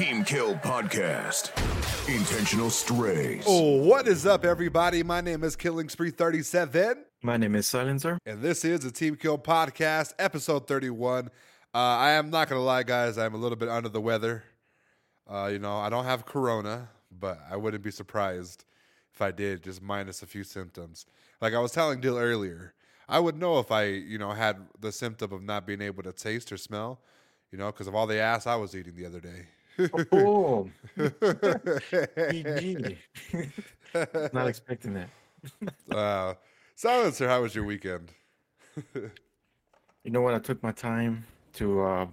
Team Kill Podcast. Intentional Strays. Oh, what is up, everybody? My name is Killing Spree 37, My name is Silencer. and this is the Team Kill Podcast, episode 31. Uh, I am not going to lie, guys, I'm a little bit under the weather. Uh, you know, I don't have corona, but I wouldn't be surprised if I did, just minus a few symptoms. Like I was telling Dill earlier, I would know if I, you know, had the symptom of not being able to taste or smell, you know, because of all the ass I was eating the other day. Oh, PG. Not expecting that. uh, Silencer, how was your weekend? You know what? I took my time to uh,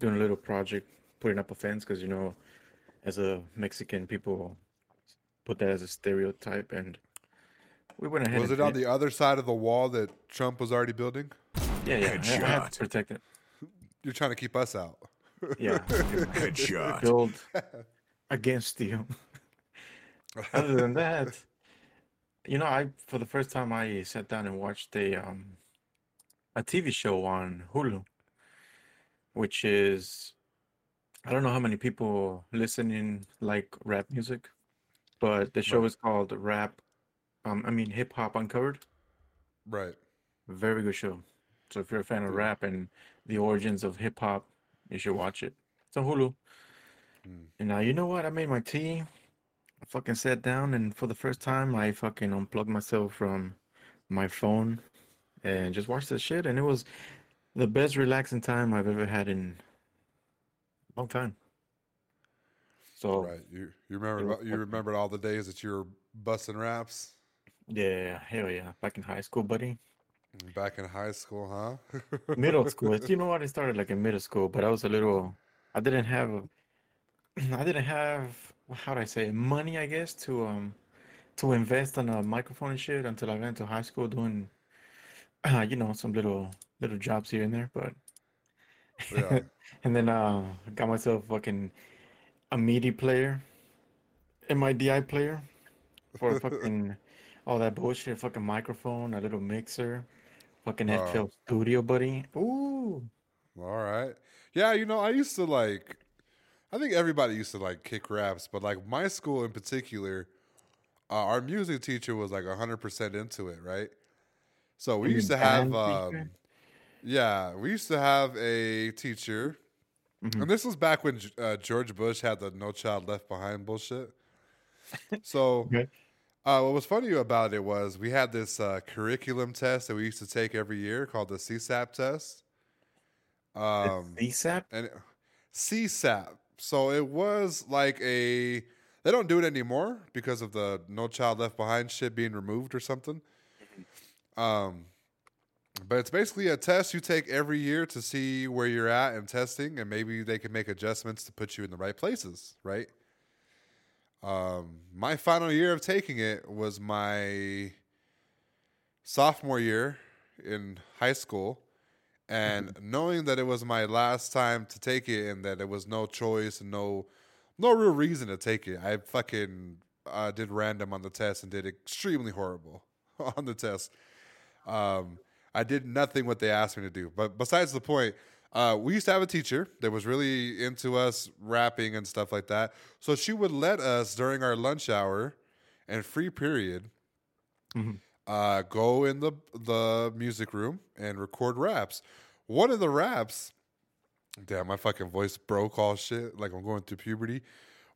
doing a little project, putting up a fence, because you know, as a Mexican, people put that as a stereotype, and we went ahead. Was it on fin- the other side of the wall that Trump was already building? Yeah, yeah. I, I had to protect it. You're trying to keep us out. Yeah. Headshot. Build against you. Other than that, you know, I for the first time I sat down and watched a um a TV show on Hulu, which is I don't know how many people listening like rap music, but the show Right. is called Rap. Um, I mean Hip Hop Uncovered. Right. Very good show. So if you're a fan of rap and the origins of hip hop, you should watch it. It's on Hulu. Hmm. And now you know what? I made my tea. I fucking sat down and for the first time I fucking unplugged myself from my phone and just watched this shit and it was the best relaxing time I've ever had in a long time. So Right. You you remember was you remembered all the days that you were busting raps yeah, hell yeah. Back in high school, buddy. Back in high school, huh? middle school. You know what? I started like in middle school, but I was a little. I didn't have. I didn't have how do I say money, I guess, to um to invest on a microphone and shit until I went to high school doing, uh, you know, some little little jobs here and there. But Yeah. and then uh, got myself fucking a MIDI player, MIDI player, for fucking all that bullshit. Fucking microphone, a little mixer, fucking Wow. FL Studio, buddy. Ooh. All right. Yeah, you know, I used to like I think everybody used to like kick raps, but like my school in particular, uh, our music teacher was like 100% into it, right? So we used to have um yeah, we used to have a teacher Mhm. And this was back when uh, George Bush had the No Child Left Behind bullshit. So. uh, what was funny about it was we had this uh, curriculum test that we used to take every year called the CSAP test. Um, CSAP? and it- CSAP. So it was like a. They don't do it anymore because of the No Child Left Behind shit being removed or something. Um, but it's basically a test you take every year to see where you're at in testing, and maybe they can make adjustments to put you in the right places, right? Um, my final year of taking it was my sophomore year in high school, and knowing that it was my last time to take it, and that there was no choice and no no real reason to take it, I fucking uh, did random on the test and did extremely horrible on the test. Um, I did nothing what they asked me to do. But besides the point, uh, we used to have a teacher that was really into us rapping and stuff like that. So she would let us during our lunch hour and free period Mhm. uh, go in the the music room and record raps. One of the raps, damn, my fucking voice broke all shit like I'm going through puberty.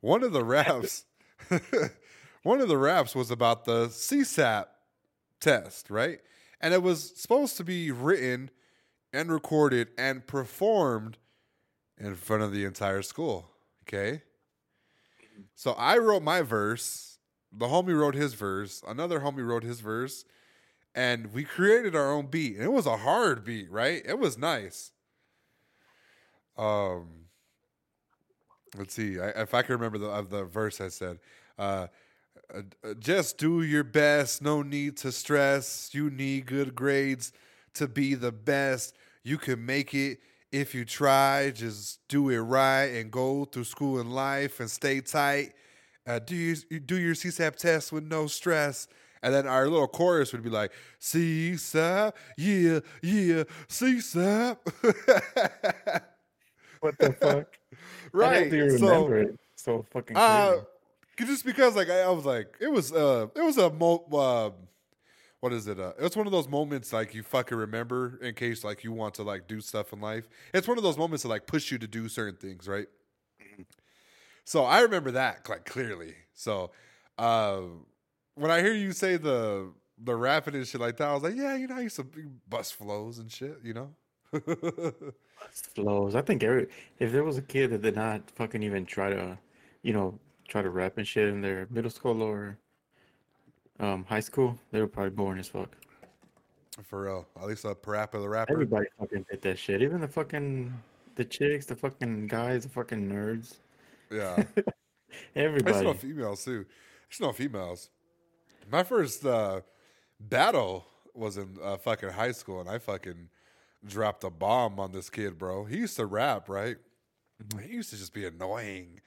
One of the raps, one of the raps was about the CSAP test, right? And it was supposed to be written and recorded and performed in front of the entire school. Okay. So I wrote my verse. The homie wrote his verse. Another homie wrote his verse. And we created our own beat. And it was a hard beat, right? It was nice. Um, let's see. I, if I can remember the of the verse I said, uh, uh, just do your best. No need to stress. You need good grades to be the best. You can make it if you try. Just do it right and go through school and life and stay tight. Uh, do you, you do your CSAP test with no stress. And then our little chorus would be like, CSAP, yeah, yeah, CSAP. What the fuck? right. do you so, remember it so fucking uh, just because like I, I was like it was uh it was a mo uh, what is it uh it's one of those moments like you fucking remember in case like you want to like do stuff in life. It's one of those moments that like push you to do certain things right? So I remember that like clearly. So uh when I hear you say the the rapping and shit like that I was like yeah you know I used to bust flows and shit you know? Flows. I think every if there was a kid that did not fucking even try to, you know, try to rap and shit in their middle school or um high school, they were probably boring as fuck. for real at least a parappa the rapper Everybody fucking did that shit. Even the fucking the chicks, the fucking guys, the fucking nerds. yeah everybody. I know females too. I know females. My first uh, battle was in uh, fucking high school, and I fucking dropped a bomb on this kid, bro. He used to rap, right? He used to just be annoying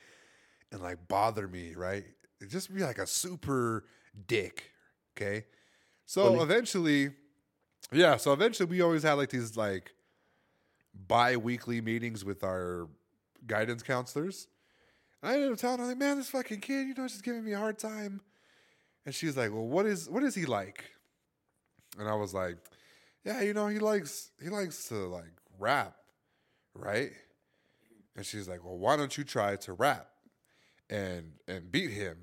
and like bother me, right? It'd just be like a super dick. Okay. So Bully. eventually, yeah. So eventually, we always had like these like bi weekly meetings with our guidance counselors. And I ended up telling her, like, man, this fucking kid, you know, she's giving me a hard time. And she's like, well, what is what is he like? And I was like, yeah, you know, he likes he likes to like rap, right? And she's like, well, why don't you try to rap and and beat him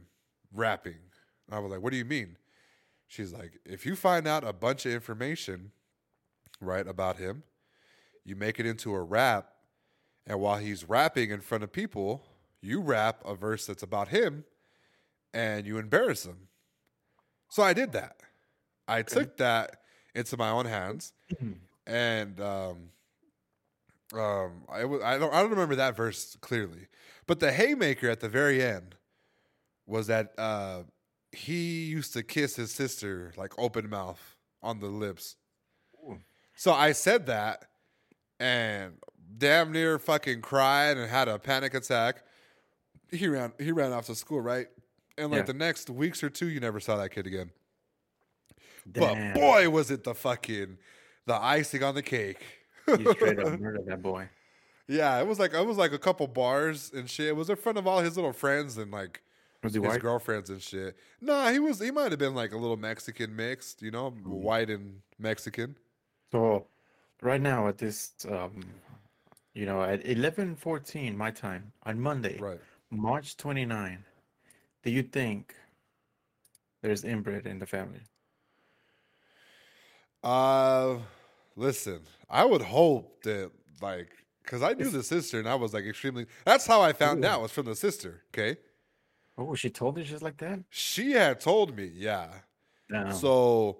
rapping? And I was like, what do you mean? She's like, if you find out a bunch of information, right, about him, you make it into a rap, and while he's rapping in front of people, you rap a verse that's about him and you embarrass him. So I did that. I took that into my own hands and um um I was I don't I don't remember that verse clearly. But the haymaker at the very end was that uh he used to kiss his sister like open mouth on the lips. Ooh. So I said that and damn near fucking cried and had a panic attack. He ran he ran off to school, right? And like Yeah. the next weeks or two you never saw that kid again. Damn. But boy was it the fucking the icing on the cake. you straight up murdered that boy. Yeah, it was like it was like a couple bars and shit. It was in front of all his little friends and like Was he his white? girlfriends and shit. Nah, he was he might have been like a little Mexican mixed, you know, white and Mexican. So right now at this um you know at 11:14 my time on Monday, Right. March 29, do you think there's inbred in the family? Uh listen, I would hope that like cuz I knew the sister and I was like extremely That's how I found Ooh. out was from the sister, okay? Oh, she told you just like that? She had told me, yeah. Damn. So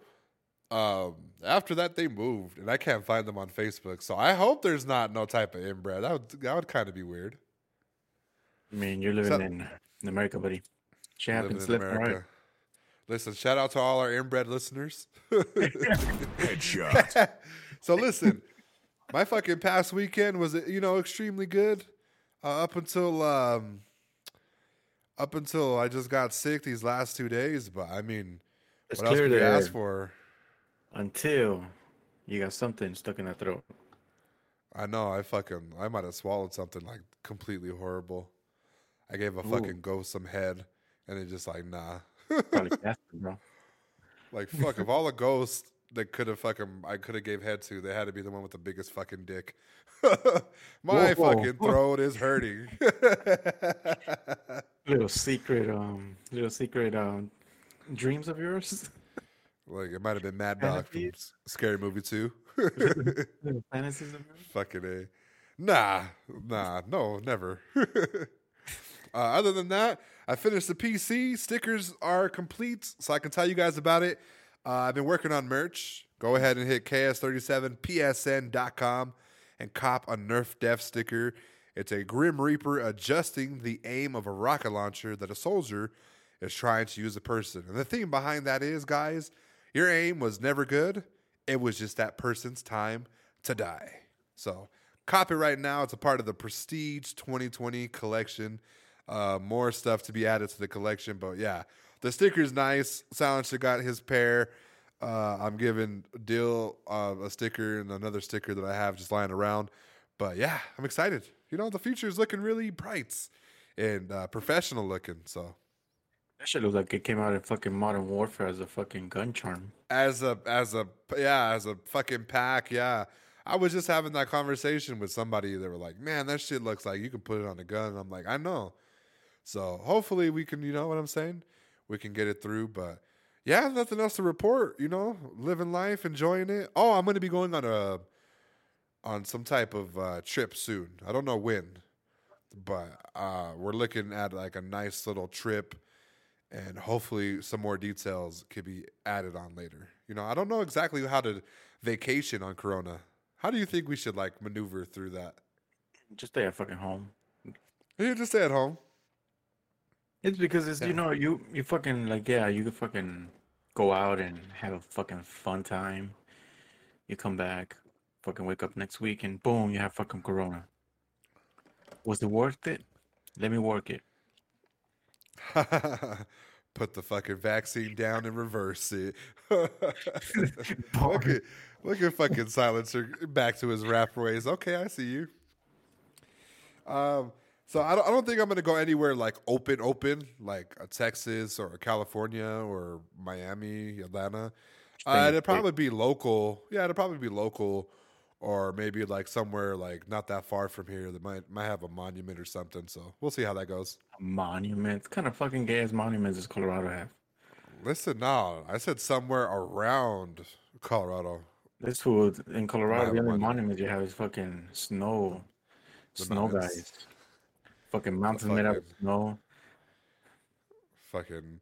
um after that they moved and I can't find them on Facebook. So I hope there's not no type of inbred. That would that would kind of be weird. I mean, you're living So- in, in America, buddy. She happens in left and right. America. Listen, shout out to all our inbred listeners. Headshot. so listen, my fucking past weekend was you know extremely good uh, up until um up until I just got sick these last two days. But I mean, It's what else could you ask for? until you got something stuck in the throat. I know I fucking I might have swallowed something like completely horrible. I gave a Ooh. fucking ghost some head, and it just like nah. Probably bro. Like fuck, of all the ghosts that could have fucking I could have gave head to, they had to be the one with the biggest fucking dick. My Whoa, whoa. fucking throat is hurting. Little secret, um, little secret, um, dreams of yours. like it might have been Mad Dog from Scary Movie Two. fantasies of yours. fucking a. Nah, nah, no, never. uh, other than that, I finished the PC. Stickers are complete, so I can tell you guys about it. Uh, I've been working on merch. Go ahead and hit ks37psn.com and cop a Nerf Def sticker. It's a Grim Reaper adjusting the aim of a rocket launcher that a soldier is trying to use a person. And the theme behind that is, guys, your aim was never good. It was just that person's time to die. So, copy right now. It's a part of the Prestige 2020 collection. Uh, more stuff to be added to the collection, but yeah, the sticker's nice. Silencer got his pair. Uh, I'm giving Dill uh, a sticker and another sticker that I have just lying around. But yeah, I'm excited. You know, the future is looking really bright and uh, professional looking. So That shit looks like it came out in fucking Modern Warfare as a fucking gun charm. as a as a yeah as a fucking pack yeah i was just having that conversation with somebody that were like man that shit looks like you can put it on a gun and i'm like i know so hopefully we can you know what i'm saying we can get it through but yeah nothing else to report you know living life enjoying it oh i'm going to be going on a on some type of uh, trip soon i don't know when but uh, we're looking at like a nice little trip and hopefully some more details could be added on later. You know, I don't know exactly how to vacation on Corona. How do you think we should like maneuver through that? Just stay at fucking home. You just stay at home. It's because it's Yeah. you know you you fucking like yeah you could fucking go out and have a fucking fun time. You come back, fucking wake up next week and boom you have fucking corona. Was it worth it? Let me work it. Put the fucking vaccine down and reverse it. look at look at fucking silencer back to his rap ways. Okay, I see you. Um, so I don't, I don't think I'm gonna go anywhere like open, open, like a Texas or a California or Miami, Atlanta. Uh, it'd probably be local. Yeah, it'd probably be local, or maybe like somewhere like not that far from here that might might have a monument or something. So we'll see how that goes. Monuments. kind of fucking gay as monuments does Colorado have? Listen, no, I said somewhere around Colorado. This food in Colorado, the only monument. monument you have is fucking snow, The snow mountains. guys, fucking mountains made out of fucking- snow. Fucking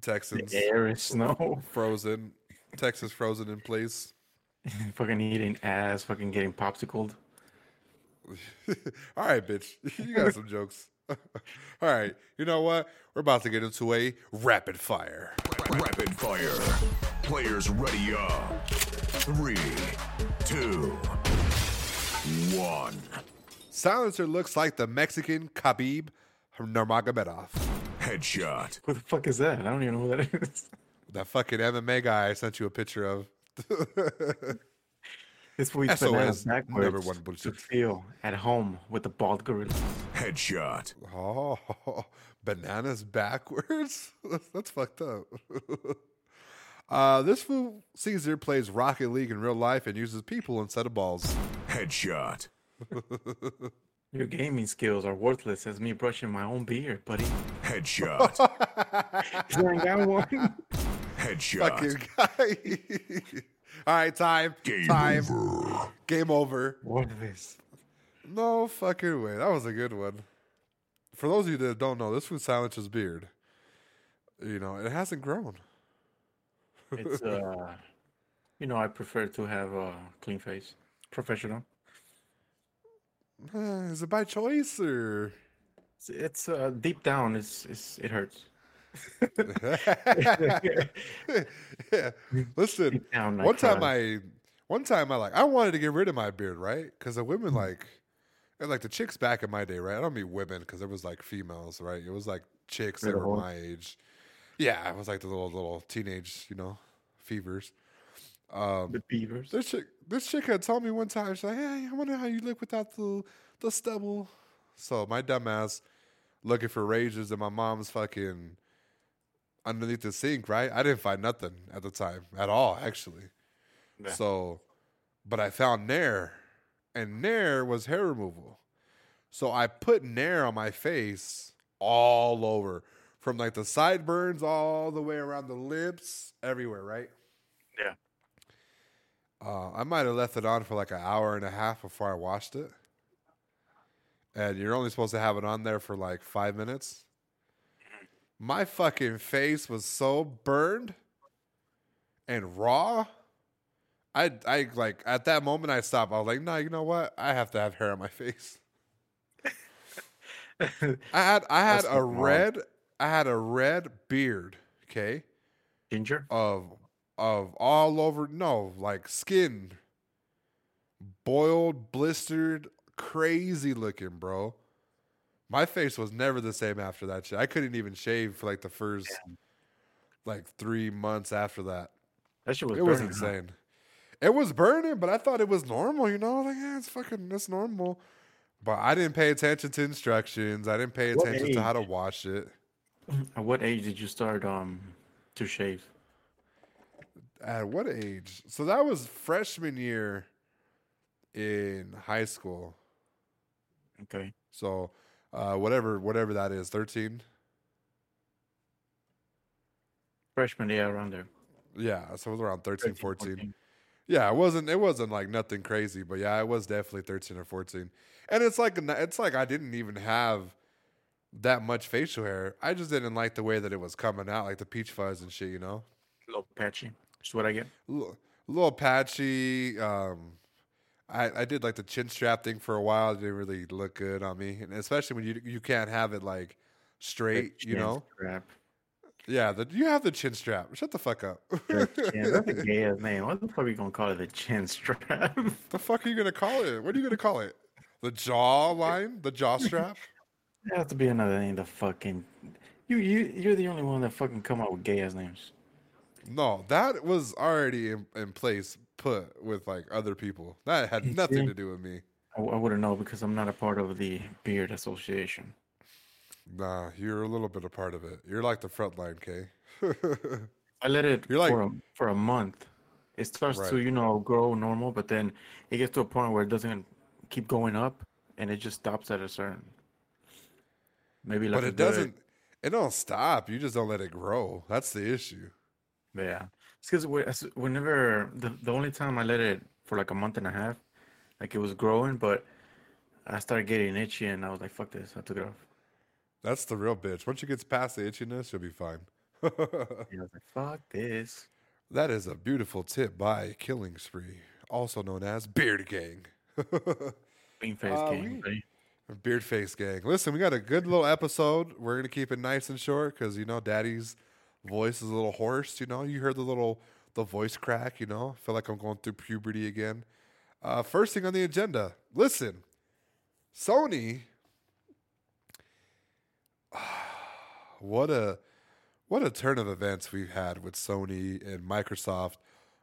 Texans. The air is snow. frozen. Texas frozen in place. fucking eating ass. Fucking getting popsicled. All right, bitch. You got some jokes. All right. You know what? We're about to get into a rapid fire. Rapid fire. Players ready up. Three, two, one. Silencer looks like the Mexican Khabib Nurmagomedov. Headshot. Who the fuck is that? I don't even know who that is. That fucking MMA guy I sent you a picture of. This week's bananas SOS, number backwards one to bullshit. feel at home with the bald gorilla. Headshot. Oh, bananas backwards? That's, that's fucked up. uh, this fool Caesar plays Rocket League in real life and uses people instead of balls. Headshot. Your gaming skills are worthless as me brushing my own beard, buddy. Headshot. You ain't got one. Headshot. Fucking guy. All right, time. Game time. over. Game over. Worthless. No fucking way. That was a good one. For those of you that don't know, this food silences beard. You know, it hasn't grown. It's uh, you know, I prefer to have a clean face, professional. Uh, is it by choice or? It's, it's uh, deep down, it's, it's it hurts. yeah. Listen, down, I one time. I, one time I like, I wanted to get rid of my beard, right? Because the women like, and like the chicks back in my day, right? I don't mean women because it was like females, right? It was like chicks that were my age. Yeah, it was like the little little teenage, you know, fevers. Um, the beavers. this chick, this chick had told me one time, she's like, "Hey, I wonder how you look without the the stubble." So my dumbass looking for razors in my mom's fucking underneath the sink, right? I didn't find nothing at the time at all, actually. Yeah. So, but I found Nair, and Nair was hair removal. So I put Nair on my face all over, from like the sideburns all the way around the lips, everywhere, right? Yeah. Uh, I might have left it on for like an hour and a half before I washed it. And you're only supposed to have it on there for like five minutes. My fucking face was so burned and raw. I I like at that moment I stopped. I was like, no, you know what? I have to have hair on my face. I had I had That's a wrong. red I had a red beard, okay? Ginger. of of all over no like skin. Boiled blistered crazy looking bro. My face was never the same after that shit. I couldn't even shave for like the first like three months after that. That shit was it was burning, huh? insane. It was burning but i thought it was normal you know? Like yeah it's fucking that's normal. But I didn't pay attention to instructions. I didn't pay attention to how to wash it. At what age did you start um to shave? At what age? So that was freshman year in high school. Okay. So uh, whatever whatever that is, 13. Freshman, year around there. Yeah, so it was around 13, 13, 14. Yeah, it wasn't it wasn't like nothing crazy, but yeah, it was definitely 13 or 14. And it's like it's like I didn't even have that much facial hair. I just didn't like the way that it was coming out, like the peach fuzz and shit, you know. A little patchy. That's what I get. A little, a little patchy. Um, I I did like the chin strap thing for a while. It didn't really look good on me, and especially when you you can't have it like straight, you Chin know. strap. Yeah, the, you have the chin strap. Shut the fuck up. The chin- That's a gay ass name. What the fuck are we gonna call it? The chin strap? the fuck are you gonna call it? What are you gonna call it? The jaw line? The jaw strap? There has to be another name. The fucking you you you're the only one that fucking come up with gay ass names. No, that was already in, in place, put with like other people. That had nothing see? to do with me. I, I wouldn't know because I'm not a part of the beard association. Nah, you're a little bit a part of it. You're like the front line, K. I let it You're like- for a, for a month. It starts to you know grow normal, but then it gets to a point where it doesn't keep going up, and it just stops at a certain. Maybe like but it doesn't. It don't stop. You just don't let it grow. That's the issue. Yeah, it's because whenever the the only time I let it for like a month and a half, like it was growing, but I started getting itchy, and I was like, "Fuck this!" I took it off. That's the real bitch. Once you get past the itchiness, you'll be fine. I was like, "Fuck this!" that is a beautiful tip by Killing Spree, also known as Beard Gang. Bean face Uh, game, we-. Beard Face Gang. Listen, we got a good little episode. We're gonna keep it nice and short because you know Daddy's voice is a little hoarse. You know, you heard the little the voice crack. You know, feel like I'm going through puberty again. Uh, first thing on the agenda. Listen, Sony. what a what a turn of events we've had with Sony and Microsoft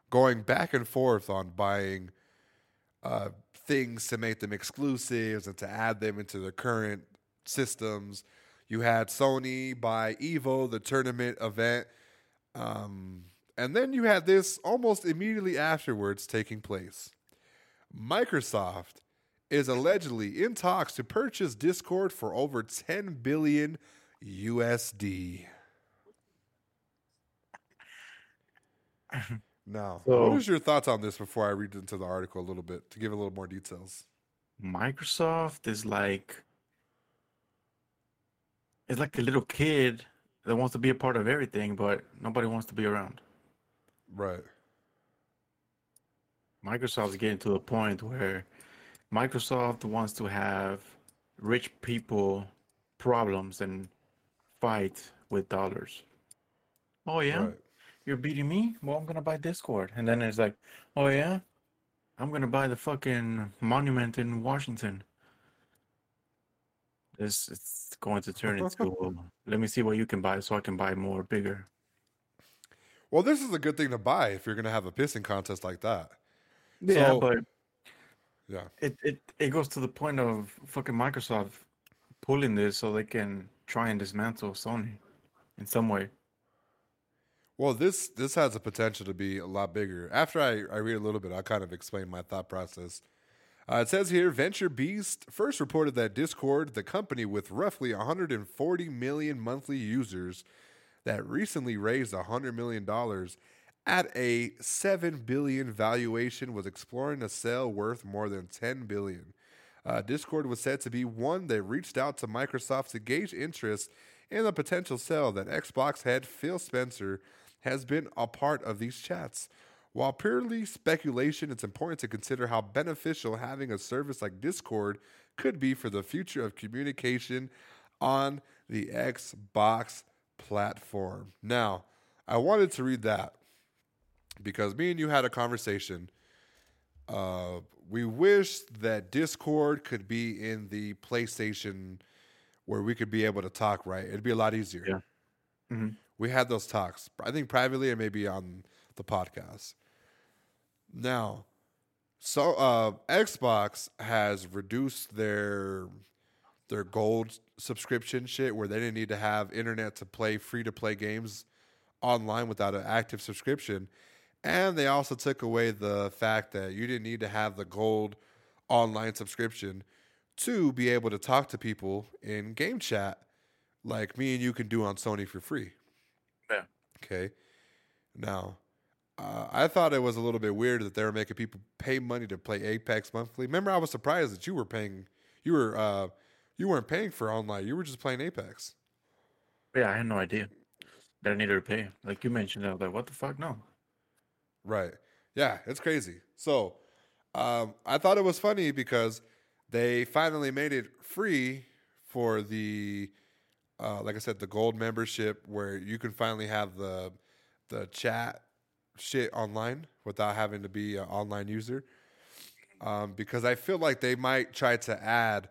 going back and forth on buying uh, things to make them exclusives and to add them into their current systems. You had Sony buy Evo, the tournament event, um, and then you had this almost immediately afterwards taking place. Microsoft is allegedly in talks to purchase Discord for over 10 billion USD. Now, So- what is your thoughts on this before I read into the article a little bit to give a little more details? Microsoft is like it's like a little kid that wants to be a part of everything, but nobody wants to be around. Right. Microsoft's getting to the point where Microsoft wants to have rich people problems and fight with dollars. Oh yeah, Right. you're beating me? Well, I'm gonna buy Discord, and then it's like, oh yeah, I'm gonna buy the fucking monument in Washington. This it's going to turn into uh, let me see what you can buy so I can buy more bigger. Well, this is a good thing to buy if you're going to have a pissing contest like that. Yeah, So- but Yeah. it, it it goes to the point of fucking Microsoft pulling this so they can try and dismantle Sony in some way. Well, this this has the potential to be a lot bigger. After I, I read a little bit, I'll kind of explain my thought process. Uh, it says here VentureBeat first reported that Discord, the company with roughly 140 million monthly users that recently raised $100 million at a 7 billion valuation, was exploring a sale worth more than 10 billion. Uh, Discord was said to be one that reached out to Microsoft to gauge interest in the potential sale that Xbox head Phil Spencer has been a part of these chats. While purely speculation, it's important to consider how beneficial having a service like Discord could be for the future of communication on the Xbox platform. Now, I wanted to read that because me and you had a conversation. Uh, we wish that Discord could be in the PlayStation where we could be able to talk, right? It'd be a lot easier. Yeah. Mhm. We had those talks, I think privately and maybe on the podcast. Now, So uh, Xbox has reduced their their gold subscription shit where they didn't need to have internet to play free to play games online without an active subscription. And they also took away the fact that you didn't need to have the gold online subscription to be able to talk to people in game chat like me and you can do on Sony for free. Yeah. Okay. Now, uh, I thought it was a little bit weird that they were making people pay money to play Apex monthly. Remember, I was surprised that you were paying. You were uh, you weren't paying for online. You were just playing Apex. Yeah, I had no idea that I needed to pay. Like you mentioned, I was like, what the fuck? No. Right. Yeah, it's crazy. So, um, I thought it was funny because they finally made it free for the, uh, like I said, the gold membership where you can finally have the the chat shit online without having to be an online user. Um, because I feel like they might try to add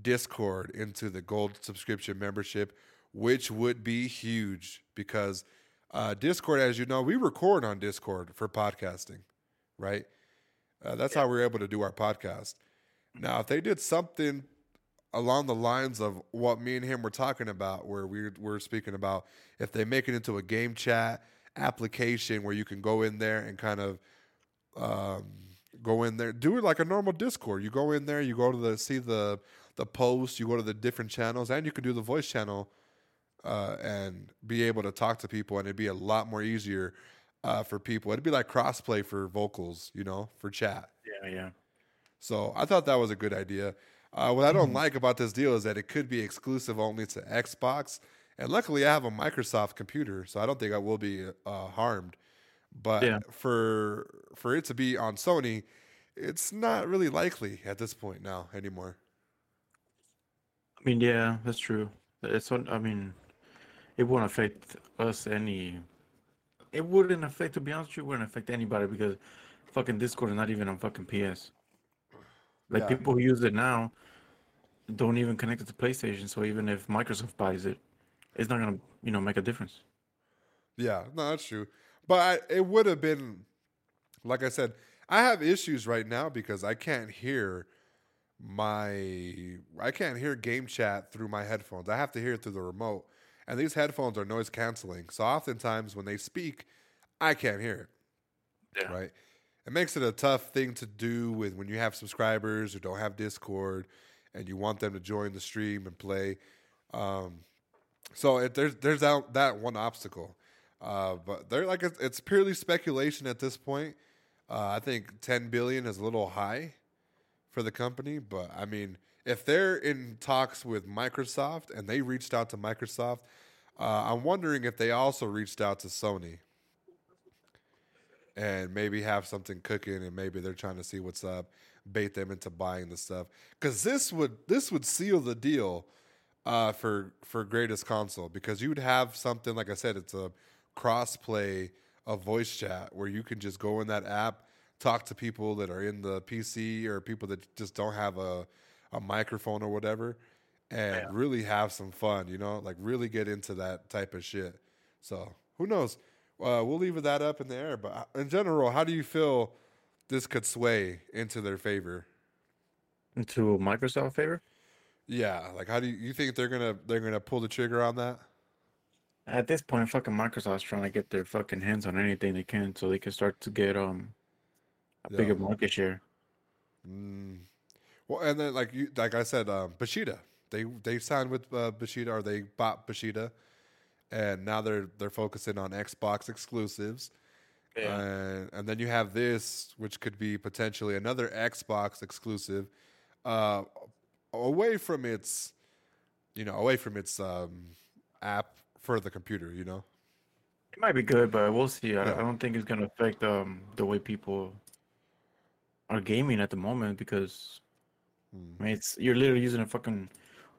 Discord into the gold subscription membership, which would be huge because uh, Discord, as you know, we record on Discord for podcasting, right? Uh, that's how we're able to do our podcast. Now, if they did something along the lines of what me and him were talking about, where we're, we're speaking about, if they make it into a game chat application where you can go in there and kind of um, go in there, do it like a normal Discord. You go in there, you go to the see the the post, you go to the different channels, and you can do the voice channel uh, and be able to talk to people, and it'd be a lot more easier uh, for people. It'd be like crossplay for vocals, you know, for chat. Yeah, yeah. So I thought that was a good idea. Uh, what I don't like about this deal is that it could be exclusive only to Xbox, and luckily I have a Microsoft computer, so I don't think I will be uh, harmed. But Yeah. for for it to be on Sony, it's not really likely at this point now anymore. I mean, yeah, that's true. It's. I mean, it won't affect us any. It wouldn't affect. To be honest, with you, it wouldn't affect anybody because fucking Discord is not even on fucking PS. Like Yeah. people who use it now don't even connect it to PlayStation. So even if Microsoft buys it, it's not gonna, you know, make a difference. Yeah, no, that's true. But I, it would have been, like I said, I have issues right now because I can't hear my, I can't hear game chat through my headphones. I have to hear it through the remote, and these headphones are noise canceling. So oftentimes when they speak, I can't hear it. Yeah. Right. It makes it a tough thing to do with when you have subscribers who don't have Discord, and you want them to join the stream and play. Um, so it, there's there's that, that one obstacle, uh, but they're like it's, it's purely speculation at this point. Uh, I think 10 billion is a little high for the company, but I mean, if they're in talks with Microsoft and they reached out to Microsoft, uh, I'm wondering if they also reached out to Sony and maybe have something cooking, and maybe they're trying to see what's up, bait them into buying the stuff, because this would this would seal the deal uh, for for greatest console because you would have something like I said, it's a cross play of voice chat where you can just go in that app, talk to people that are in the PC or people that just don't have a a microphone or whatever, and Yeah. really have some fun. You know, like really get into that type of shit. So who knows? Uh, we'll leave that up in the air. But uh, in general, how do you feel this could sway into their favor? Into Microsoft favor. Yeah, like how do you, you think they're gonna they're gonna pull the trigger on that? At this point, fucking Microsoft's trying to get their fucking hands on anything they can so they can start to get um a Yeah. bigger market share. Mm. Well, and then like you like I said, um, Bethesda, they they signed with uh, Bethesda or they bought Bethesda, and now they're they're focusing on Xbox exclusives. And, and then you have this, which could be potentially another Xbox exclusive, uh, away from its, you know, away from its um, app for the computer. You know, It might be good, but we'll see. I, Yeah. I don't think it's gonna affect um the way people are gaming at the moment because Hmm. I mean, it's you're literally using a fucking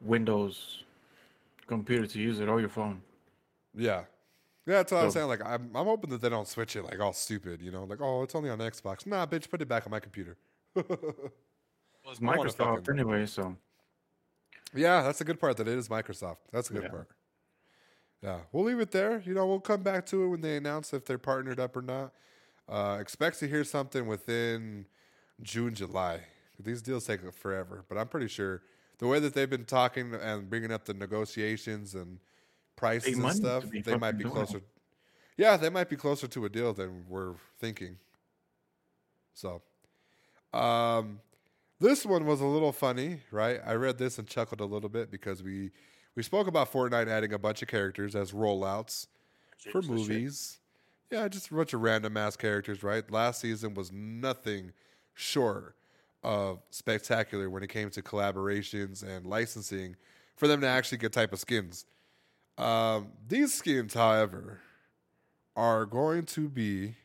Windows computer to use it or your phone. yeah, yeah. That's what I'm saying. Like, I'm I'm hoping that they don't switch it like all stupid. You know, like oh, it's only on Xbox. Nah, bitch, put it back on my computer. Well, it's Microsoft anyway, so Yeah, that's a good part. That it is Microsoft. That's a good Yeah. part. Yeah, we'll leave it there. You know, we'll come back to it when they announce if they're partnered up or not. Uh, expect to hear something within June, July. These deals take forever, but I'm pretty sure the way that they've been talking and bringing up the negotiations and prices Big and stuff, they might fucking be doing. closer. Yeah, they might be closer to a deal than we're thinking. So, um, this one was a little funny, right? I read this and chuckled a little bit because we we spoke about Fortnite adding a bunch of characters as rollouts for movies. Yeah, just a bunch of random ass characters, right? Last season was nothing short of spectacular when it came to collaborations and licensing for them to actually get type of skins. Um, these skins, however, are going to be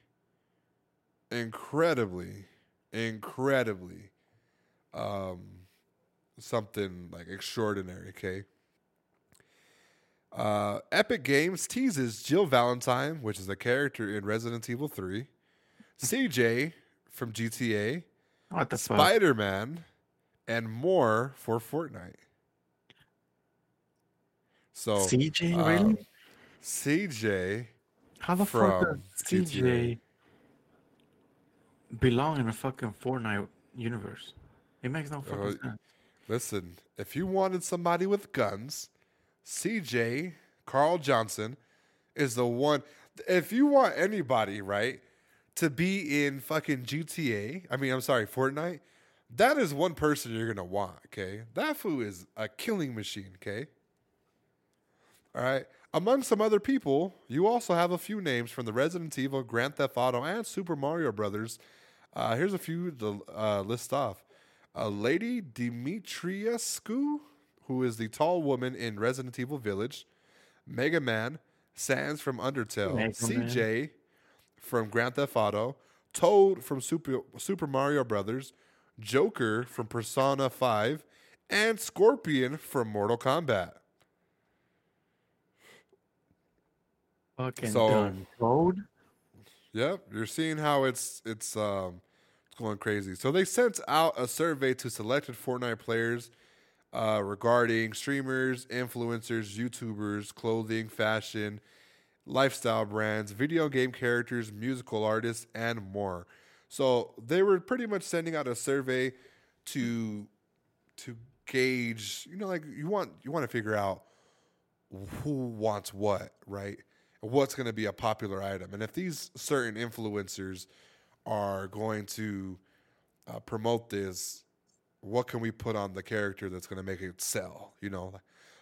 incredibly, incredibly um, something like extraordinary. Okay. Uh, Epic Games teases Jill Valentine, which is a character in Resident Evil 3, CJ from GTA, What the? Spider Man, and more for Fortnite. So CJ, uh, really? CJ, How the fuck does GTA. CJ belong in a fucking Fortnite universe? It makes no fucking sense. listen, if you wanted somebody with guns, CJ Carl Johnson is the one. If you want anybody, right, to be in fucking GTA, I mean, I'm sorry, Fortnite, that is one person you're gonna want. Okay, that fool is a killing machine. Okay. All right. Among some other people, you also have a few names from the Resident Evil, Grand Theft Auto, and Super Mario Brothers. Uh, here's a few to uh, list off. Uh, Lady Dimitrescu, who is the tall woman in Resident Evil Village. Mega Man, Sans from Undertale, Mega CJ from Grand Theft Auto, Toad from Super, Super Mario Brothers, Joker from Persona 5, and Scorpion from Mortal Kombat. Fucking so- done. Code? Yep, you're seeing how it's it's um it's going crazy. So they sent out a survey to selected Fortnite players uh, regarding streamers, influencers, YouTubers, clothing, fashion, lifestyle brands, video game characters, musical artists, and more. So they were pretty much sending out a survey to to gauge, you know, like you want you want to figure out who wants what, right? What's going to be a popular item, and if these certain influencers are going to uh, promote this, what can we put on the character that's going to make it sell? You know,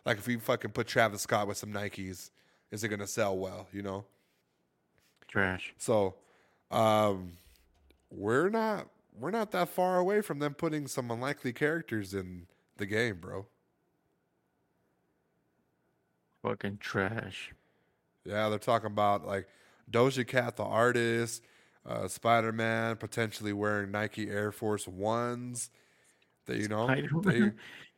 like if we fucking put Travis Scott with some Nikes, is it going to sell well? You know, Trash. so um, we're not we're not that far away from them putting some unlikely characters in the game, bro. Fucking trash. Yeah, they're talking about like Doja Cat, the artist, uh, Spider Man potentially wearing Nike Air Force Ones. That you know they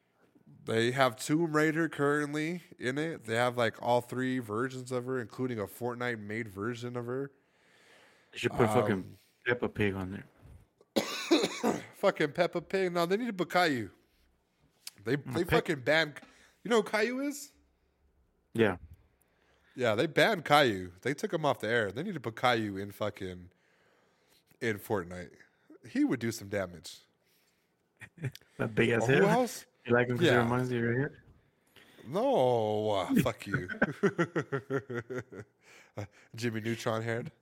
they have Tomb Raider currently in it. They have like all three versions of her, including a Fortnite made version of her. They should put fucking Um, Peppa Pig on there. Fucking Peppa Pig. No, they need to put Caillou. They they Pe- fucking banned. You know who Caillou is? Yeah. Yeah, they banned Caillou. They took him off the air. They need to put Caillou in fucking in Fortnite. He would do some damage. That big ass Who head. else? You like him because Yeah. it reminds you of your head? No, uh, fuck you. Uh, Jimmy Neutron head.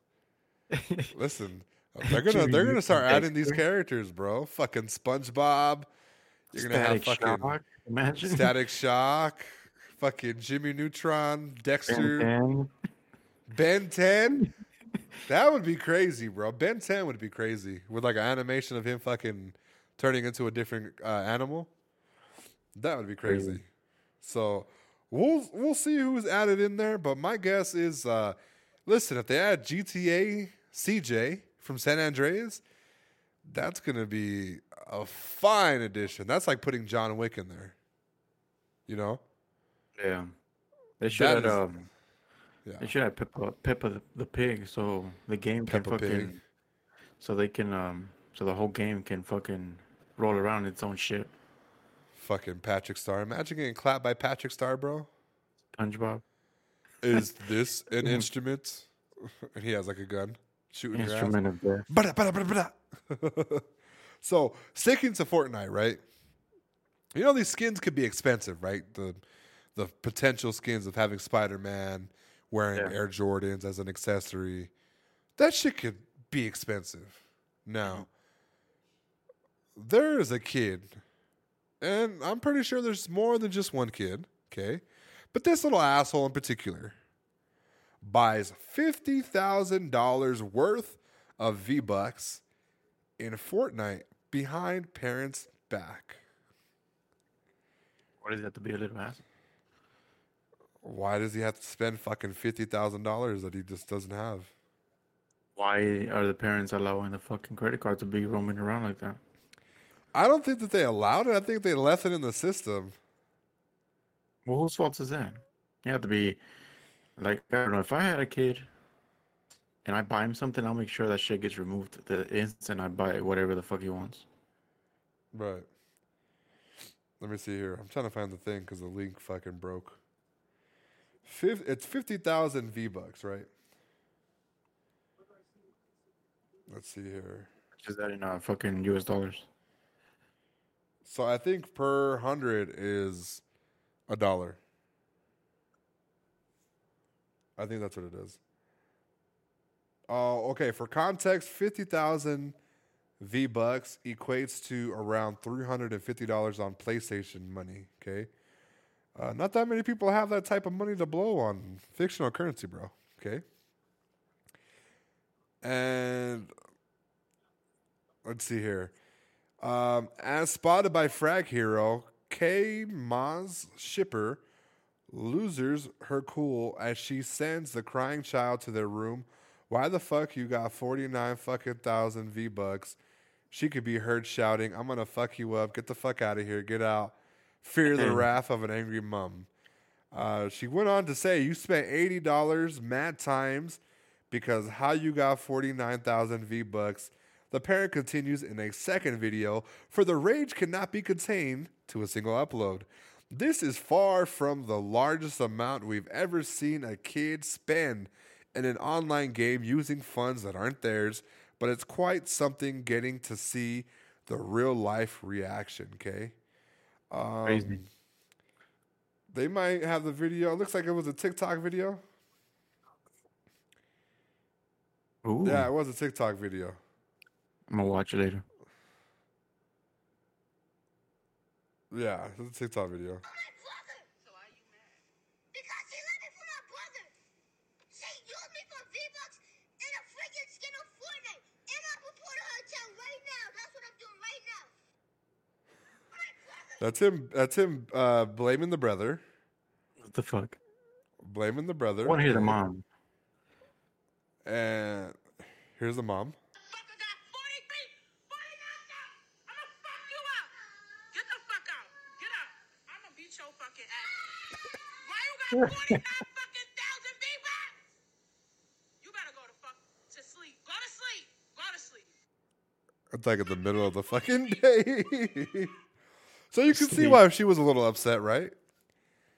Listen, they're gonna Jimmy they're gonna start adding these characters, bro. Fucking SpongeBob. You're gonna have Static fucking Shock. Imagine. Static Shock. Fucking Jimmy Neutron, Dexter, Ben 10. Ben 10. That would be crazy, bro. Ben 10 would be crazy with like an animation of him fucking turning into a different uh, animal. That would be crazy. Crazy. So we'll we'll see who's added in there, but my guess is uh listen, if they add GTA CJ from San Andreas, that's going to be a fine addition. That's like putting John Wick in there. You know? Yeah. They should have um, Yeah. they should have Peppa Peppa the, the pig so the game can Peppa fucking Pig. so they can um so the whole game can fucking roll around its own shit. Fucking Patrick Star. Imagine getting clapped by Patrick Star, bro. SpongeBob. Is this an instrument? And he has like a gun shooting. Instrument of death. Bada, bada, bada, bada. So sticking to Fortnite, right? You know these skins could be expensive, right? The the potential skins of having Spider Man wearing Yeah. Air Jordans as an accessory. That shit could be expensive. Now, mm-hmm. there is a kid, and I'm pretty sure there's more than just one kid, okay? But this little asshole in particular buys $50,000 worth of V Bucks in Fortnite behind parents' back. What is that to be a little ass? Why does he have to spend fucking $50,000 that he just doesn't have? Why are the parents allowing the fucking credit card to be roaming around like that? I don't think that they allowed it. I think they left it in the system. Well, whose fault is that? You have to be like I don't know. If I had a kid and I buy him something, I'll make sure that shit gets removed the instant I buy whatever the fuck he wants. Right. Let me see here. I'm trying to find the thing because the link fucking broke. It's 50,000 V Bucks, right? Let's see here. Just that in uh, fucking U.S. dollars. So I think per hundred is a dollar. I think that's what it is. Oh, okay. For context, fifty thousand V bucks equates to around three hundred and fifty dollars on PlayStation money. Okay, uh, not that many people have that type of money to blow on fictional currency, bro. Okay, and let's see here. Um, as spotted by Frag Hero, K Maz Shipper loses her cool as she sends the crying child to their room. Why the fuck you got 49 fucking thousand V bucks? She could be heard shouting, I'm gonna fuck you up. Get the fuck out of here. Get out. Fear the wrath of an angry mum. Uh, she went on to say, You spent $80 mad times because how you got 49,000 V bucks. The parent continues in a second video, for the rage cannot be contained to a single upload. This is far from the largest amount we've ever seen a kid spend in an online game using funds that aren't theirs, but it's quite something getting to see the real life reaction, okay? Crazy. Um, they might have the video. It looks like it was a TikTok video. Ooh. Yeah, it was a TikTok video. I'm gonna watch it later. Yeah, it's a TikTok video. my brother. So why you mad? Because she left me for my brother. She used me for V-Bucks and a freaking skin of Fortnite. And I'm reporting her account right now. That's what I'm doing right now. My brother. That's him. That's him uh, blaming the brother. What the fuck? Blaming the brother. I want to hear the mom. And here's the mom. Fucker got 43, 49 thousand. I'ma fuck you up. Get the fuck out. Get out. I'ma beat your fucking ass. Why you got 49 fucking thousand V-Bucks? You better go to fuck to sleep. Go to sleep. Go to sleep. It's like in the middle of the fucking day. So you can see why she was a little upset, right?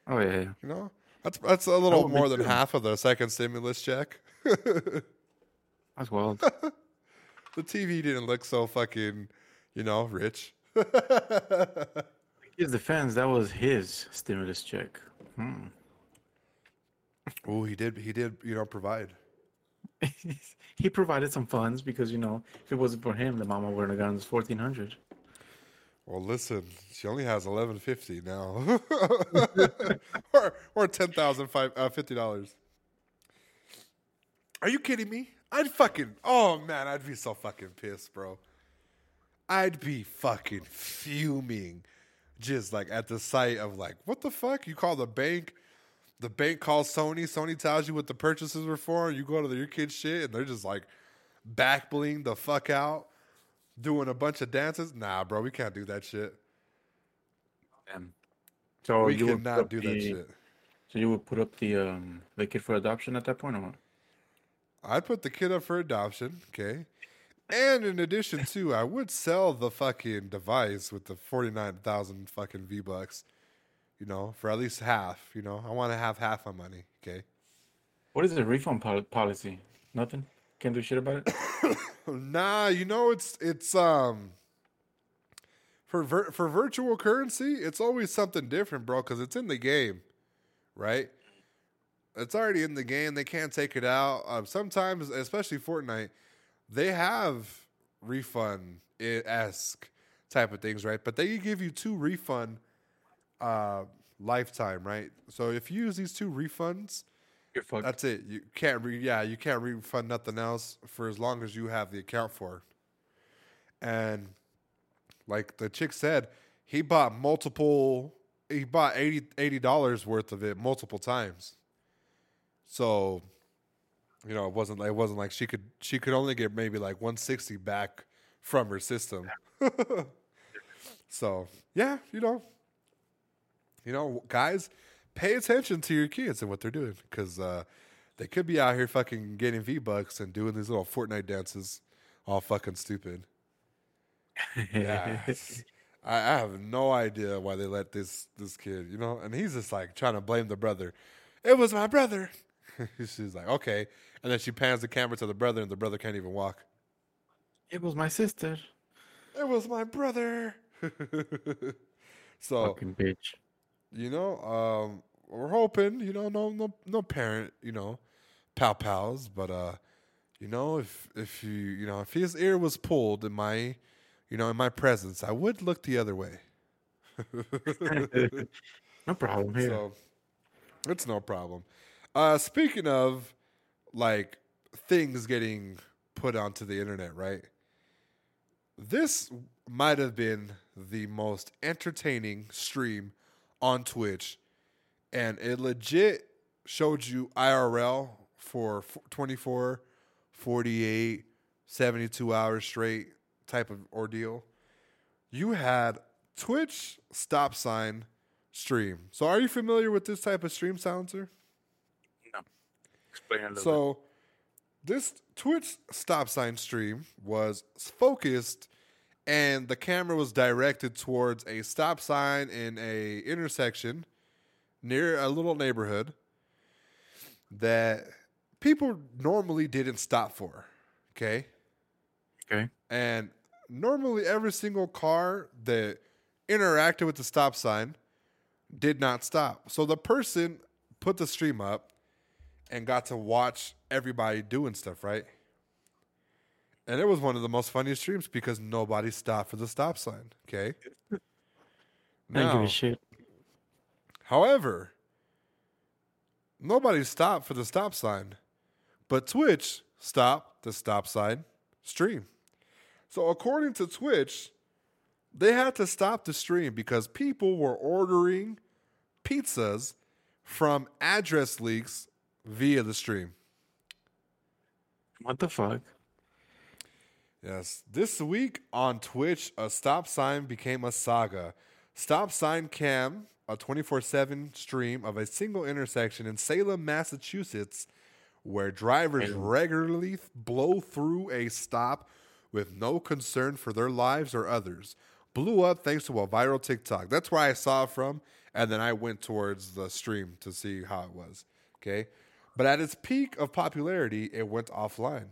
Oh yeah. You know, that's that's a little more than too. half of the second stimulus check. that's wild. The TV didn't look so fucking, you know, rich. His defense, that was his stimulus check. Hmm. oh, he did. He did. You know, provide. he provided some funds because you know if it wasn't for him, the mama wouldn't have gotten this fourteen hundred. Well, listen, she only has eleven fifty now, or or ten thousand five uh, fifty dollars. Are you kidding me? I'd fucking oh man, I'd be so fucking pissed, bro. I'd be fucking fuming, just like at the sight of like, what the fuck? You call the bank, the bank calls Sony. Sony tells you what the purchases were for. You go to your kid's shit, and they're just like back bling the fuck out doing a bunch of dances. Nah, bro, we can't do that shit. Damn. So we you would put cannot do that the- shit. So you would put up the um the kid for adoption at that point or what? I'd put the kid up for adoption, okay? And in addition to, I would sell the fucking device with the forty nine thousand fucking V bucks, you know, for at least half. You know, I want to have half my money, okay? What is the refund pol- policy? Nothing. Can't do shit about it. Nah, you know it's it's um for vir- for virtual currency, it's always something different, bro, because it's in the game, right? It's already in the game. They can't take it out. Um, sometimes, especially Fortnite, they have refund esque type of things, right? But they give you two refund uh, lifetime, right? So if you use these two refunds, You're fucked. that's it. You can't re- yeah, you can't refund nothing else for as long as you have the account for. And like the chick said, he bought multiple he bought 80 dollars worth of it multiple times. So you know, it wasn't it wasn't like she could she could only get maybe like 160 back from her system. so, yeah, you know, you know, guys, pay attention to your kids and what they're doing because uh, they could be out here fucking getting V bucks and doing these little Fortnite dances, all fucking stupid. Yeah, I, I have no idea why they let this this kid, you know, and he's just like trying to blame the brother. It was my brother. She's like, okay, and then she pans the camera to the brother, and the brother can't even walk. it was my sister. It was my brother. so Fucking bitch. you know, um, we're hoping, you know, no, no, no parent, you know, pal pals, but uh, you know, if if you, you know, if his ear was pulled in my, you know, in my presence, I would look the other way. no problem here. So it's no problem. Uh, speaking of like things getting put onto the internet, right? This might have been the most entertaining stream on Twitch, and it legit showed you IRL for 24, 48, 72 hours straight type of ordeal. You had Twitch stop sign stream. So are you familiar with this type of stream souncer? Explain a little bit. So this Twitch stop sign stream was focused and the camera was directed towards a stop sign in a intersection near a little neighborhood that people normally didn't stop for. Okay? Okay. And normally every single car that interacted with the stop sign did not stop. So the person put the stream up and got to watch everybody doing stuff, right? And it was one of the most funniest streams because nobody stopped for the stop sign. Okay. I don't give a shit. However, nobody stopped for the stop sign, but Twitch stopped the stop sign stream. So, according to Twitch, they had to stop the stream because people were ordering pizzas from address leaks via the stream. What the fuck? Yes. This week on Twitch, a stop sign became a saga. Stop Sign Cam, a 24 7 stream of a single intersection in Salem, Massachusetts, where drivers regularly blow through a stop with no concern for their lives or others. Blew up thanks to a viral TikTok. That's where I saw it from, and then I went towards the stream to see how it was. Okay. But at its peak of popularity, it went offline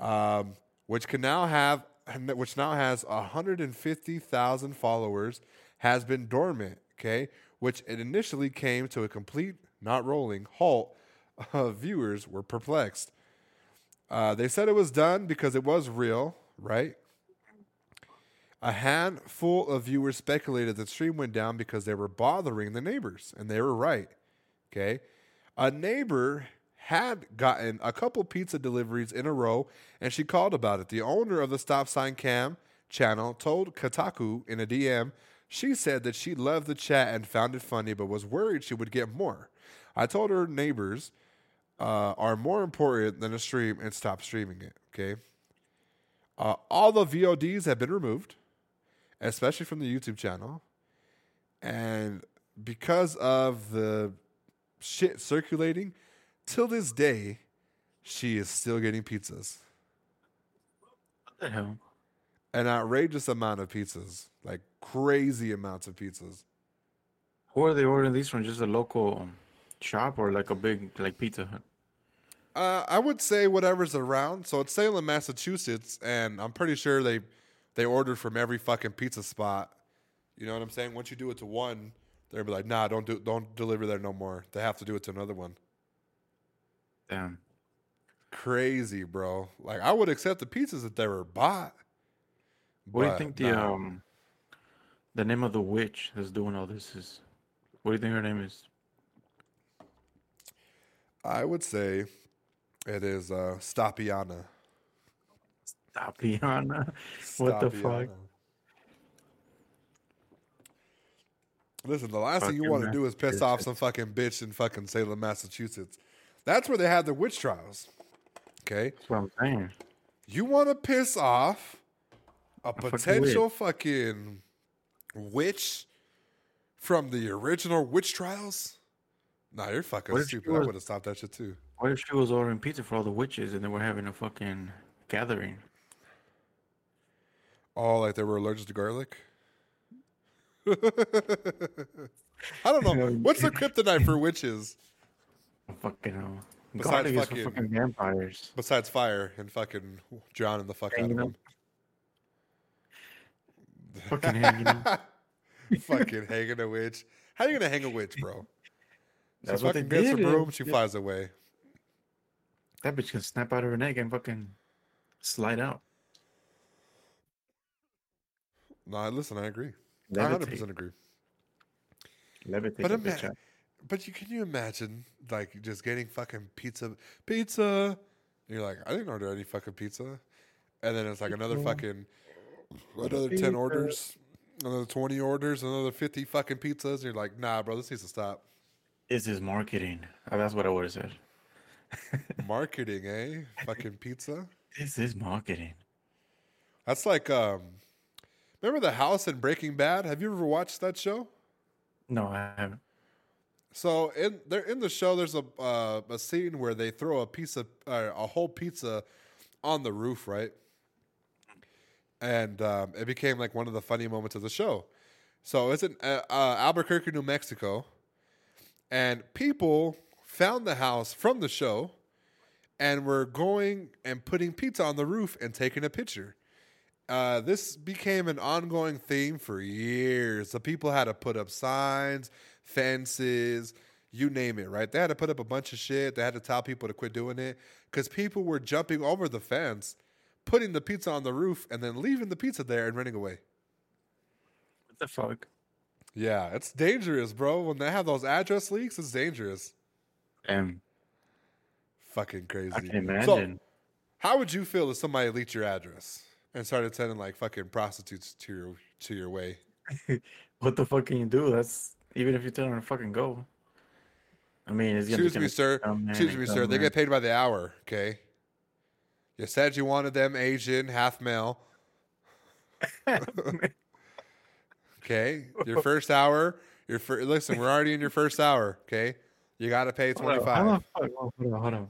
um, which can now have which now has 150,000 followers, has been dormant. Okay, which it initially came to a complete, not rolling halt. Uh, viewers were perplexed. Uh, they said it was done because it was real, right? A handful of viewers speculated the stream went down because they were bothering the neighbors, and they were right. Okay. A neighbor had gotten a couple pizza deliveries in a row, and she called about it. The owner of the stop sign cam channel told Kotaku in a DM she said that she loved the chat and found it funny, but was worried she would get more. I told her neighbors uh, are more important than a stream and stopped streaming it. Okay. Uh, all the VODs have been removed, especially from the YouTube channel. And because of the shit circulating, till this day, she is still getting pizzas. What the hell? An outrageous amount of pizzas, like crazy amounts of pizzas. Who are they ordering these from? Just a local shop or like a big like Pizza Hut? Uh, I would say whatever's around. So it's Salem, Massachusetts, and I'm pretty sure they they ordered from every fucking pizza spot. You know what I'm saying? Once you do it to one, they'll be like, nah, don't do don't deliver there no more. They have to do it to another one. Damn. Crazy, bro. Like I would accept the pizzas if they were bought. What do you think the nah. um the name of the witch that's doing all this is? What do you think her name is? I would say it is uh Stapiana. Tapiana. What the fuck? Listen, the last thing you want to do is piss off some fucking bitch in fucking Salem, Massachusetts. That's where they had the witch trials. Okay? That's what I'm saying. You want to piss off a potential fucking witch from the original witch trials? Nah, you're fucking What stupid. I would have stopped that shit too. What if she was ordering pizza for all the witches and they were having a fucking gathering? Oh, like they were allergic to garlic? I don't know. What's the kryptonite for witches Fucking hell. Besides Garlic is for fucking- fucking vampires. besides fire and fucking drowning the fuck out of them? Fucking hanging out. fucking hanging a witch. How are you gonna hang a witch, bro? That's she what they fucking gets a did. broom, she Yeah. flies away. That bitch can snap out of her neck and fucking slide out. No, listen, I agree. I hundred percent agree. Levitate But the ima- bitch. But you can you imagine like just getting fucking pizza, pizza? And you're like, I didn't order any fucking pizza, and then it's like another fucking another ten orders, another twenty orders, another fifty fucking pizzas. And you're like, nah, bro, this needs to stop. This is marketing. Uh, That's what I would have said. Marketing, eh? fucking pizza. This is marketing. That's like, um, remember the house in Breaking Bad? Have you ever watched that show? No, I haven't. So in there in the show, there's a uh, a scene where they throw a piece of uh, a whole pizza on the roof, right? And um, it became like one of the funny moments of the show. So it's in uh, uh, Albuquerque, New Mexico, and people found the house from the show, and were going and putting pizza on the roof and taking a picture. Uh, this became an ongoing theme for years. The people had to put up signs, fences, you name it, right? They had to put up a bunch of shit. They had to tell people to quit doing it because people were jumping over the fence, putting the pizza on the roof, and then leaving the pizza there and running away. What the fuck? Yeah, it's dangerous, bro. When they have those address leaks, it's dangerous. Damn. Fucking crazy. I can So, imagine. how would you feel if somebody leaked your address and started sending like fucking prostitutes to your to your way? what the fuck can you do? That's even if you tell them to fucking go. I mean, it's gonna Excuse me, sir. Excuse me, sir. They get paid by the hour. Okay. You said you wanted them Asian, half male. Okay. Your first hour. Your fir- listen. We're already in your first hour. Okay. You got to pay Hold twenty How the fuck? oh, Hold on, hold on.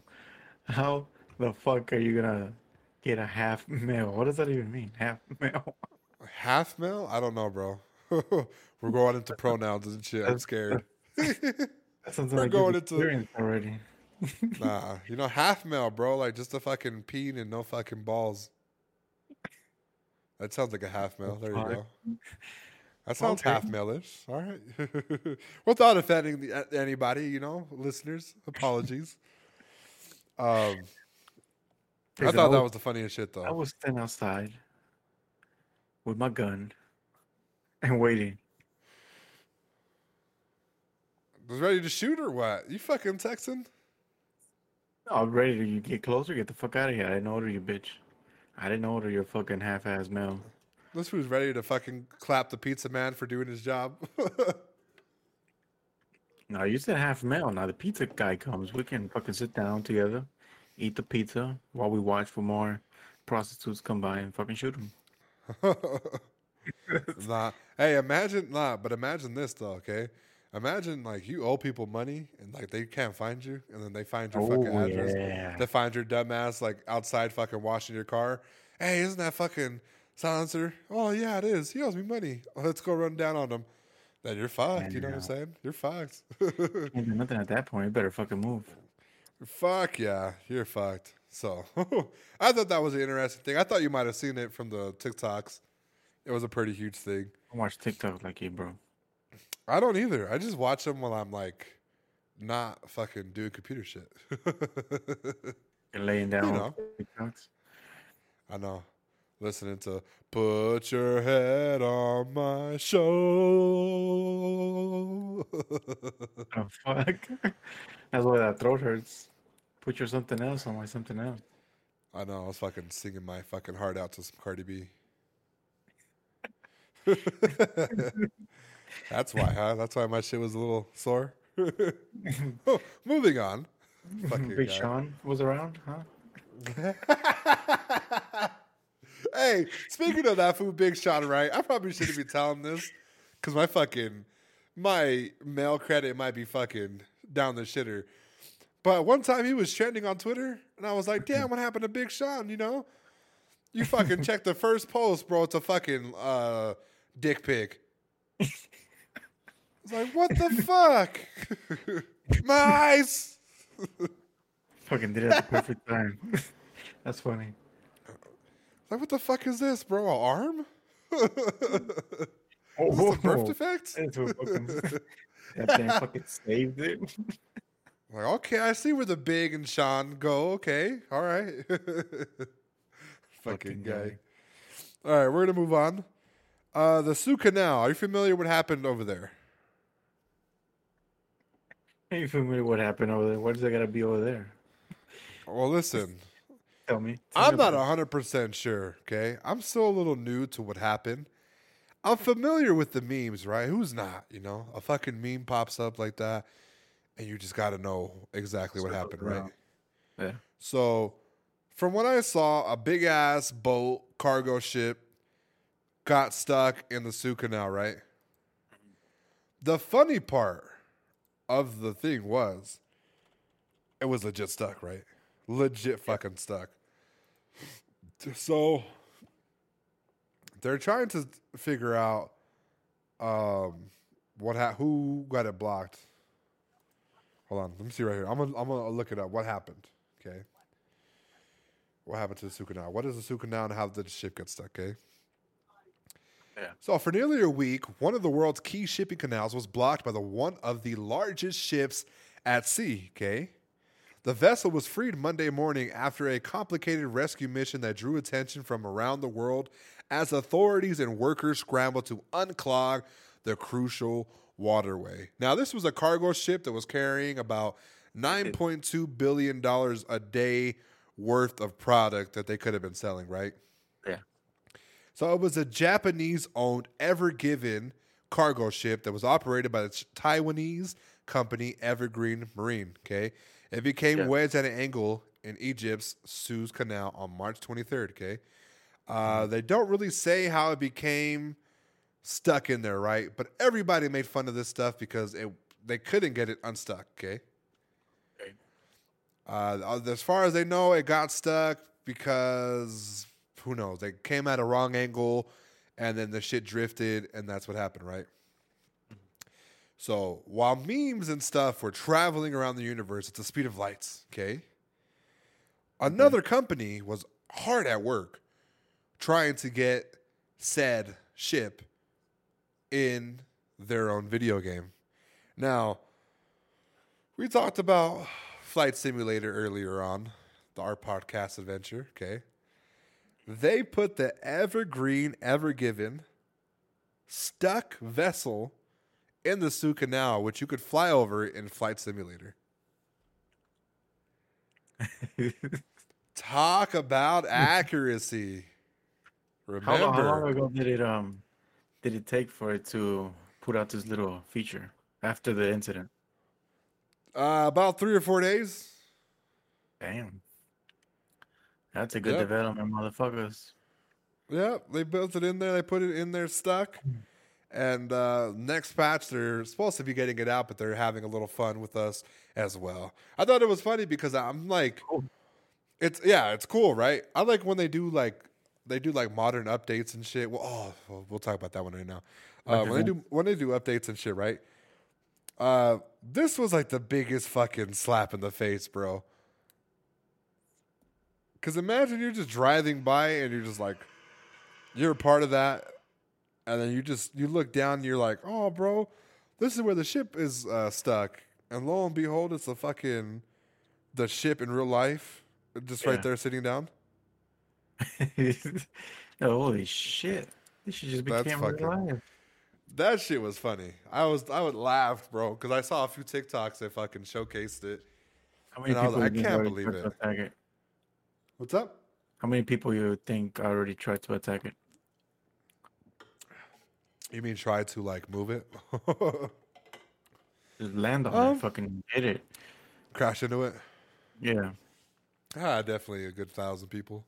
How the fuck are you gonna get a half male? What does that even mean? Half male? Half male? I don't know, bro. We're going into pronouns and shit. I'm scared. That's something We're like going into- already. nah, you know, half male, bro. Like just a fucking peen and no fucking balls. That sounds like a half male. There you go. That sounds Okay. half male-ish. All right. Without offending the, anybody, you know, listeners. Apologies. Um, I thought that was- the funniest shit, though. I was standing outside with my gun and waiting. Was ready to shoot or what? You fucking texting? I was ready to get closer, get the fuck out of here. I didn't order you, bitch. I didn't order your fucking half-ass male. This was ready to fucking clap the pizza man for doing his job. No, you said half male. Now the pizza guy comes. We can fucking sit down together, eat the pizza while we watch for more prostitutes come by and fucking shoot them. nah. Hey, imagine nah, but imagine this though, okay? Imagine like you owe people money and like they can't find you and then they find your fucking Oh, address. yeah. They find your dumbass like outside fucking washing your car. Hey, isn't that fucking silencer? Oh yeah, it is. He owes me money. Let's go run down on him. Then you're fucked. You know what I'm saying? You're fucked. Nothing at that point. You better fucking move. Fuck yeah, you're fucked. So I thought that was an interesting thing. I thought you might have seen it from the TikToks. It was a pretty huge thing. I watch TikTok like you, bro. I don't either. I just watch them while I'm like not fucking doing computer shit. You're laying down know. TikToks. I know. Listening to Put Your Head on My Show. Oh fuck. That's why that throat hurts. Put your something else on my something else. I know. I was fucking singing my fucking heart out to some Cardi B. That's why, huh? That's why my shit was a little sore. Oh, moving on. Big guy. Sean was around, huh? hey, speaking of that food, Big Sean, right? I probably shouldn't be telling this because my fucking my mail credit might be fucking down the shitter. But one time he was trending on Twitter, and I was like, "Damn, what happened to Big Sean?" You know, you fucking check the first post, bro. It's a fucking uh, dick pic. It's like, what the fuck? nice. Fucking did it at the perfect time. That's funny. Like, what the fuck is this, bro? A arm? Oh, this a birth defect? Fucking, that thing fucking saved it. Like, okay, I see where the big and Sean go. Okay, all right. Fucking guy. All right, we're gonna move on. Uh, the Suez Canal. Are you familiar what happened over there? Are you familiar with what happened over there? What does that gotta be over there? Well, listen, Tell me. Tell I'm me not about hundred percent sure. Okay, I'm still a little new to what happened. I'm familiar with the memes, right? Who's not? You know, a fucking meme pops up like that, and you just got to know exactly what happened, right? Yeah. So, from what I saw, a big ass boat, cargo ship, got stuck in the Suez Canal, right? The funny part of the thing was, it was legit stuck, right? Legit fucking stuck. So, they're trying to figure out um, what ha- who got it blocked. Hold on, let me see right here. I'm gonna I'm gonna look it up. What happened? Okay. What happened to the Suez Canal? What is the Suez Canal and how did the ship get stuck? Okay. Yeah. So for nearly a week, one of the world's key shipping canals was blocked by the one of the largest ships at sea. Okay. The vessel was freed Monday morning after a complicated rescue mission that drew attention from around the world as authorities and workers scrambled to unclog the crucial waterway. Now, this was a cargo ship that was carrying about $9.2 billion a day worth of product that they could have been selling, right? So it was a Japanese owned Ever Given cargo ship that was operated by the Taiwanese company Evergreen Marine. Okay. It became Yeah. wedged at an angle in Egypt's Suez Canal on March 23rd. Okay. Uh, they don't really say how it became stuck in there, right? But everybody made fun of this stuff because it they couldn't get it unstuck. Okay. Okay. Uh, as far as they know, it got stuck because who knows? They came at a wrong angle, and then the shit drifted, and that's what happened, right? So while memes and stuff were traveling around the universe at the speed of lights, okay, another company was hard at work trying to get said ship in their own video game. Now, we talked about Flight Simulator earlier on, the our podcast adventure, okay? They put the Evergreen Ever Given stuck vessel in the Suez Canal, which you could fly over in Flight Simulator. Talk about accuracy. How, Remember, long, how long ago did it um did it take for it to put out this little feature after the incident? uh, about three or four days. Damn. That's a good Yep. development, motherfuckers. Yeah, they built it in there. They put it in there stuck. And uh, next patch, they're supposed to be getting it out, but they're having a little fun with us as well. I thought it was funny because I'm like, Cool. it's yeah, it's cool, right? I like when they do like they do like modern updates and shit. Well, oh, well, we'll talk about that one right now. Uh, when they do when they do updates and shit, right? Uh, this was like the biggest fucking slap in the face, bro. Because imagine you're just driving by and you're just like, you're a part of that, and then you just you look down, and you're like, oh, bro, this is where the ship is uh, stuck, and lo and behold, it's the fucking the ship in real life, just right there sitting down. Holy shit! This should just That's became real fucking- life. That shit was funny. I was I would laugh, bro, because I saw a few TikToks that fucking showcased it. How many And I was people like, you I can't believe it? What's up? How many people you think already tried to attack it? You mean try to like move it, Just land on Um, it, fucking hit it. crash into it? Yeah. Ah, definitely a good thousand people.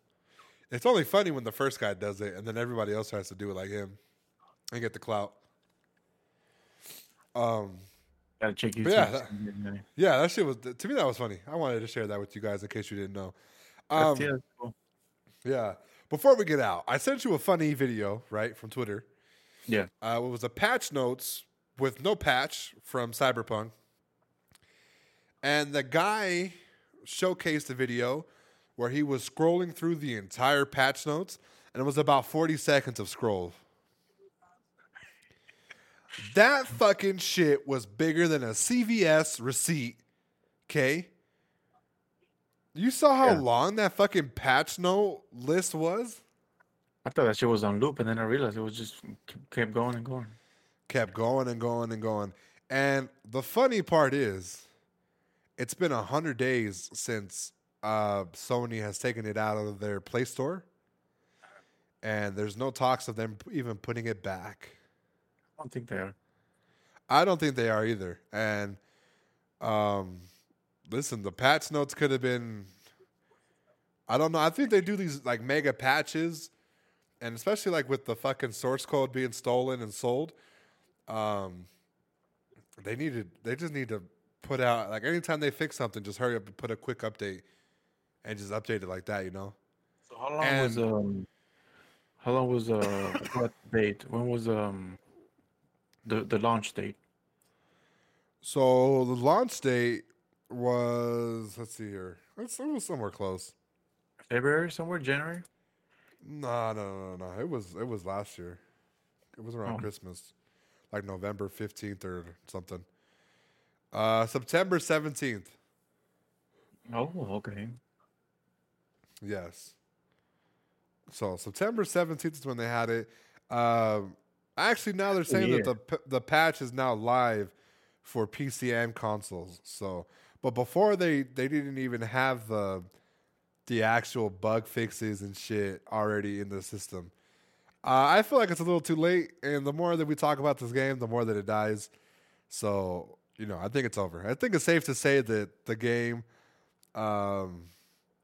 It's only funny when the first guy does it, and then everybody else has to do it like him and get the clout. Um, Gotta check YouTube. Yeah, that- see if there's any- yeah, that shit was to me that was funny. I wanted to share that with you guys in case you didn't know. Um, yeah, cool. yeah. Before we get out, I sent you a funny video right from Twitter. Yeah. Uh, it was a patch notes with no patch from Cyberpunk, and the guy showcased a video where he was scrolling through the entire patch notes, and it was about forty seconds of scroll. That fucking shit was bigger than a CVS receipt. Okay. You saw how Yeah. long that fucking patch note list was? I thought that shit was on loop, and then I realized it was just kept going and going. kept going and going and going. And the funny part is, it's been a hundred days since uh, Sony has taken it out of their Play Store, and there's no talks of them even putting it back. I don't think they are. I don't think they are either. And um, listen, the patch notes could have been. I don't know. I think they do these like mega patches, and especially like with the fucking source code being stolen and sold. Um, they needed. They just need to put out like anytime they fix something, just hurry up and put a quick update, and just update it like that. You know. So how long was And- um? How long was uh what date? When was um the the launch date? So the launch date was let's see here. It's, it was somewhere close. February, somewhere January. No, no, no, no. It was it was last year. It was around Oh. Christmas, like November fifteenth or something. Uh, September seventeenth. Oh, okay. Yes. So September seventeenth is when they had it. Um, actually, now they're saying that the the patch is now live for PC and consoles. So, but before they they didn't even have the the actual bug fixes and shit already in the system. Uh, I feel like it's a little too late, and the more that we talk about this game, the more that it dies. So, you know, I think it's over. I think it's safe to say that the game, um,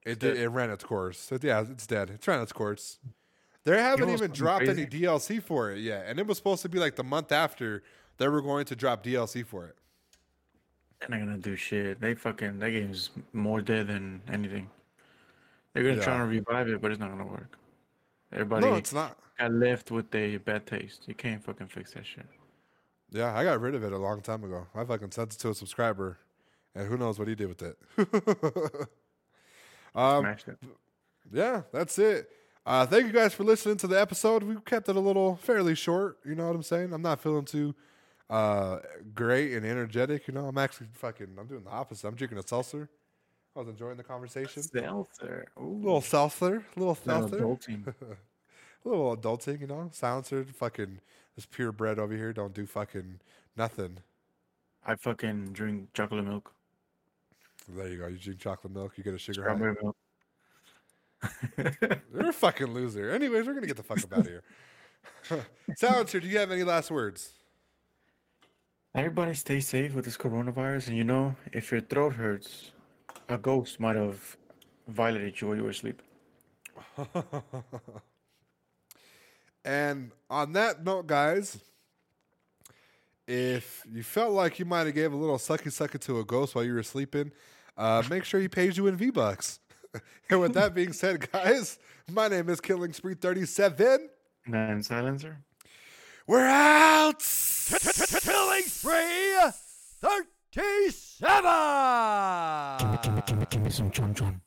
it did, it ran its course. Yeah, it's dead. It ran its course. They haven't even dropped crazy? any DLC for it yet, and it was supposed to be like the month after they were going to drop DLC for it. They're not gonna do shit. They fucking that game's more dead than anything. They're gonna try Yeah. to revive it, but it's not gonna work. Everybody No, it's not. got left with a bad taste. You can't fucking fix that shit. Yeah, I got rid of it a long time ago. I fucking sent it to a subscriber, and who knows what he did with it. um, Smashed it. yeah, that's it. Uh, thank you guys for listening to the episode. We kept it a little fairly short. You know what I'm saying? I'm not feeling too uh, great and energetic. You know, I'm actually fucking. I'm doing the opposite. I'm drinking a seltzer. I was enjoying the conversation. Seltzer. A little seltzer, a little Little seltzer, adulting. a little adulting. You know, silencer. Fucking this purebred over here don't do fucking nothing. I fucking drink chocolate milk, There you go. You drink chocolate milk. You get a sugar high. milk. You're a fucking loser. Anyways, we're gonna get the fuck up out of here. Silencer, do you have any last words? Everybody stay safe with this coronavirus, and you know, if your throat hurts, a ghost might have violated you while you were asleep. and on that note, guys, if you felt like you might have gave a little sucky sucky to a ghost while you were sleeping, uh, make sure he pays you in V Bucks. and with that being said, guys, my name is Killing Spree 37. And silencer. We're out. Killing Spree 37! Give me, give me, give me some chon chon.